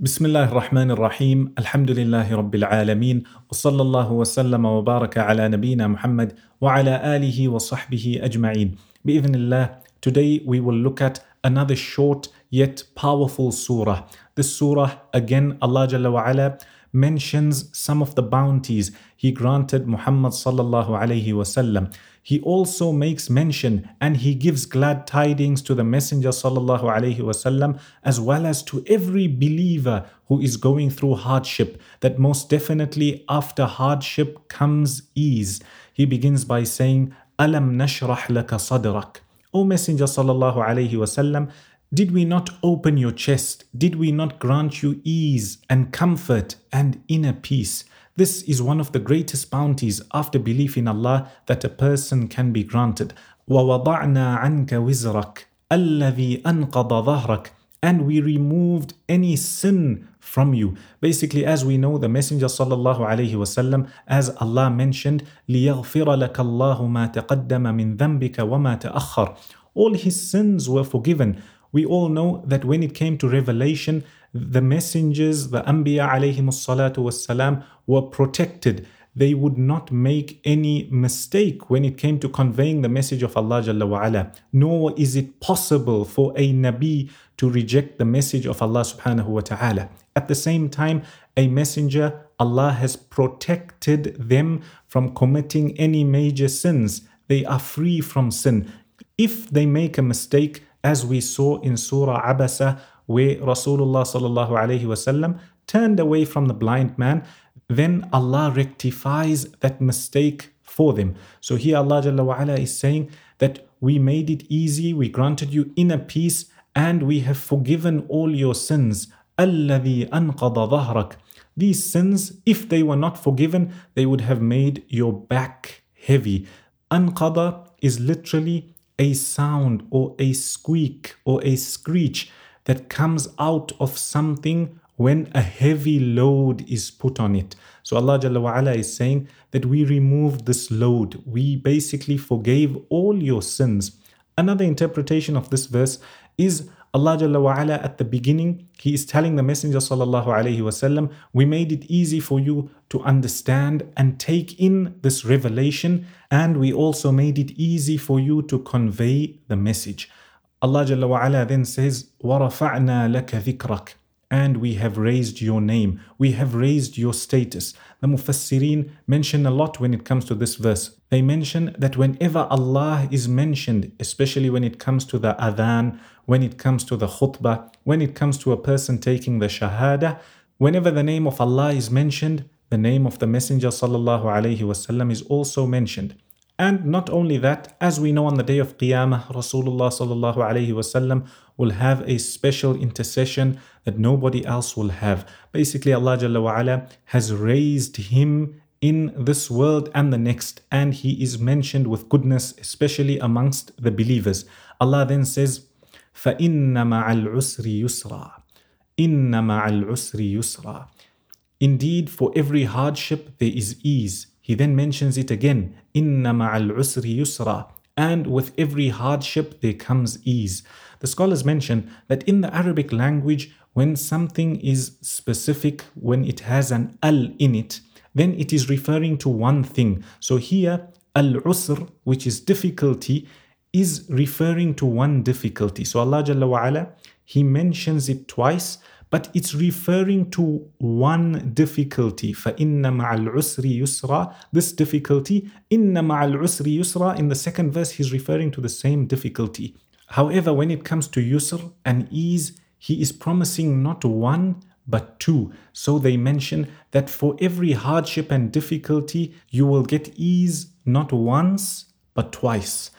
بسم الله الرحمن الرحيم الحمد لله رب العالمين وصلى الله وسلم وبارك على نبينا محمد وعلى آله وصحبه أجمعين بإذن الله today we will look at another short yet powerful surah. This surah again Allah جل وعلا mentions some of the bounties he granted Muhammad صلى الله عليه وسلم He also makes mention and he gives glad tidings to the Messenger sallallahu alayhi wasallam as well as to every believer who is going through hardship that most definitely after hardship comes ease. He begins by saying, Alam nashrah laka sadrak. O Messenger sallallahu alayhi wasallam, did we not open your chest? Did we not grant you ease and comfort and inner peace? This is one of the greatest bounties after belief in Allah that a person can be granted. وَوَضَعْنَا عَنْكَ وِزْرَكَ الَّذِي أَنْقَضَ ظَهْرَكَ and we removed any sin from you. Basically, as we know, the Messenger sallallahu alaihi wasallam, as Allah mentioned, لِيَغْفِرَ لَكَ اللَّهُ مَا تَقَدَّمَ مِنْ ذَنْبِكَ وَمَا تَأَخَّرَ All his sins were forgiven. We all know that when it came to revelation, the messengers, the Anbiya alayhim salatu were protected. They would not make any mistake when it came to conveying the message of Allah Jalla wa'ala. Nor is it possible for a Nabi to reject the message of Allah subhanahu wa ta'ala. At the same time, a messenger, Allah has protected them from committing any major sins. They are free from sin. If they make a mistake, as we saw in Surah Abasa, where Rasulullah sallallahu alaihi wasallam turned away from the blind man, then Allah rectifies that mistake for them. So here Allah Jalla wa ala is saying that we made it easy, we granted you inner peace, and we have forgiven all your sins. الذي أنقض ظهرك. These sins, if they were not forgiven, they would have made your back heavy. Anqada is literally a sound or a squeak or a screech that comes out of something when a heavy load is put on it. So Allah Jalla wa ala is saying that we removed this load. We basically forgave all your sins. Another interpretation of this verse is Allah Jalla wa ala at the beginning, He is telling the Messenger sallallahu alaihi wasallam, we made it easy for you to understand and take in this revelation, and we also made it easy for you to convey the message. Allah Jalla wa ala then says, وَرَفَعْنَا لَكَ ذِكْرَكَ and we have raised your name. We have raised your status. The Mufassirin mention a lot when it comes to this verse. They mention that whenever Allah is mentioned, especially when it comes to the adhan, when it comes to the khutbah, when it comes to a person taking the shahada, whenever the name of Allah is mentioned, the name of the Messenger sallallahu alaihi wasallam is also mentioned. And not only that, as we know on the day of Qiyamah, Rasulullah sallallahu alaihi wasallam will have a special intercession that nobody else will have. Basically, Allah Jalla wa ala has raised him in this world and the next, and he is mentioned with goodness, especially amongst the believers. Allah then says, فَإِنَّ مَعَ الْعُسْرِ يُسْرًا إِنَّ مَعَ الْعُسْرِ يُسْرًا Indeed, for every hardship there is ease. He then mentions it again, Inna usri yusra. And with every hardship there comes ease. The scholars mention that in the Arabic language, when something is specific, when it has an al in it, then it is referring to one thing. So here, al usr, which is difficulty, is referring to one difficulty. So Allah Jalla wa'ala, He mentions it twice but it's referring to one difficulty. فَإِنَّ مَعَ الْعُسْرِ يُسْرًا This difficulty, إِنَّ مَعَ الْعُسْرِ يُسْرًا In the second verse, he's referring to the same difficulty. However, when it comes to yusr and ease, he is promising not one, but two. So they mention that for every hardship and difficulty, you will get ease not once, but twice.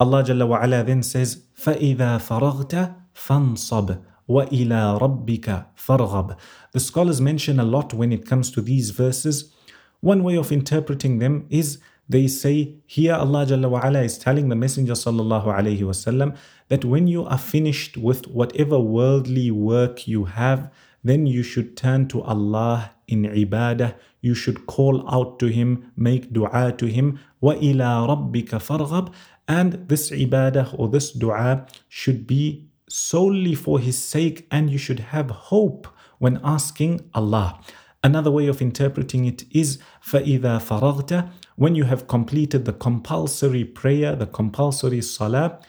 Allah Jalla wa ala then says, فَإِذَا فَرَغْتَ فَانصَبْ وَإِلَى رَبِّكَ فَارْغَبْ The scholars mention a lot when it comes to these verses. One way of interpreting them is they say here Allah Jalla wa ala is telling the Messenger sallallahu alaihi wasallam that when you are finished with whatever worldly work you have, then you should turn to Allah in ibadah. You should call out to Him, make dua to Him. وَإِلَى رَبِّكَ فَارْغَبْ And this ibadah or this dua should be solely for His sake and you should have hope when asking Allah. Another way of interpreting it is فَإِذَا فَرَغْتَ When you have completed the compulsory prayer, the compulsory salah,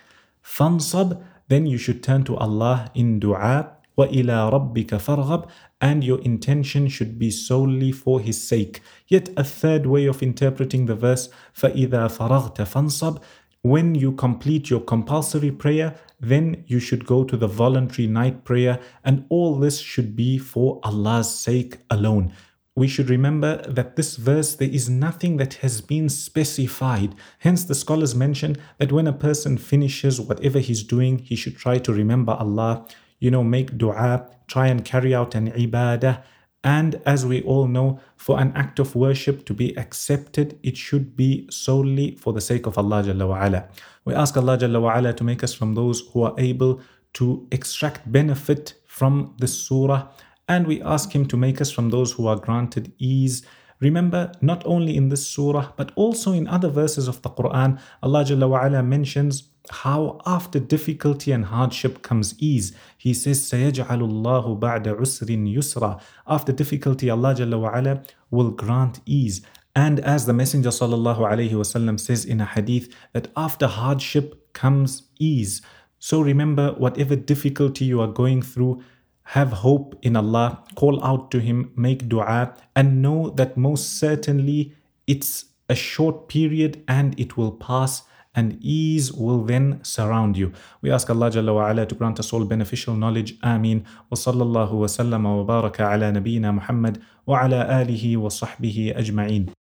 fansab, then you should turn to Allah in dua وَإِلَىٰ رَبِّكَ فَارْغَبْ and your intention should be solely for his sake. Yet a third way of interpreting the verse فَإِذَا فَرَغْتَ فَانْصَبْ when you complete your compulsory prayer, then you should go to the voluntary night prayer, and all this should be for Allah's sake alone. We should remember that this verse, there is nothing that has been specified. Hence, the scholars mention that when a person finishes whatever he's doing, he should try to remember Allah, you know, make dua, try and carry out an ibadah, and as we all know, for an act of worship to be accepted, it should be solely for the sake of Allah Jalla wa We ask Allah Jalla wa to make us from those who are able to extract benefit from the surah, and we ask Him to make us from those who are granted ease. Remember, not only in this surah, but also in other verses of the Quran, Allah Jalla wa mentions how after difficulty and hardship comes ease. He says, سَيَجْعَلُ اللَّهُ بَعْدَ عُسْرٍ يُسْرًا After difficulty, Allah Jalla wa'ala will grant ease. And as the Messenger sallallahu alaihi wasallam says in a hadith, that after hardship comes ease. So remember, whatever difficulty you are going through, have hope in Allah, call out to Him, make dua, and know that most certainly it's a short period and it will pass and ease will then surround you. We ask Allah Jalla wa ala to grant us all beneficial knowledge. Ameen. Wa sallallahu wa sallam wa baraka ala nabiyyina Muhammad wa ala alihi wa sahbihi ajma'in.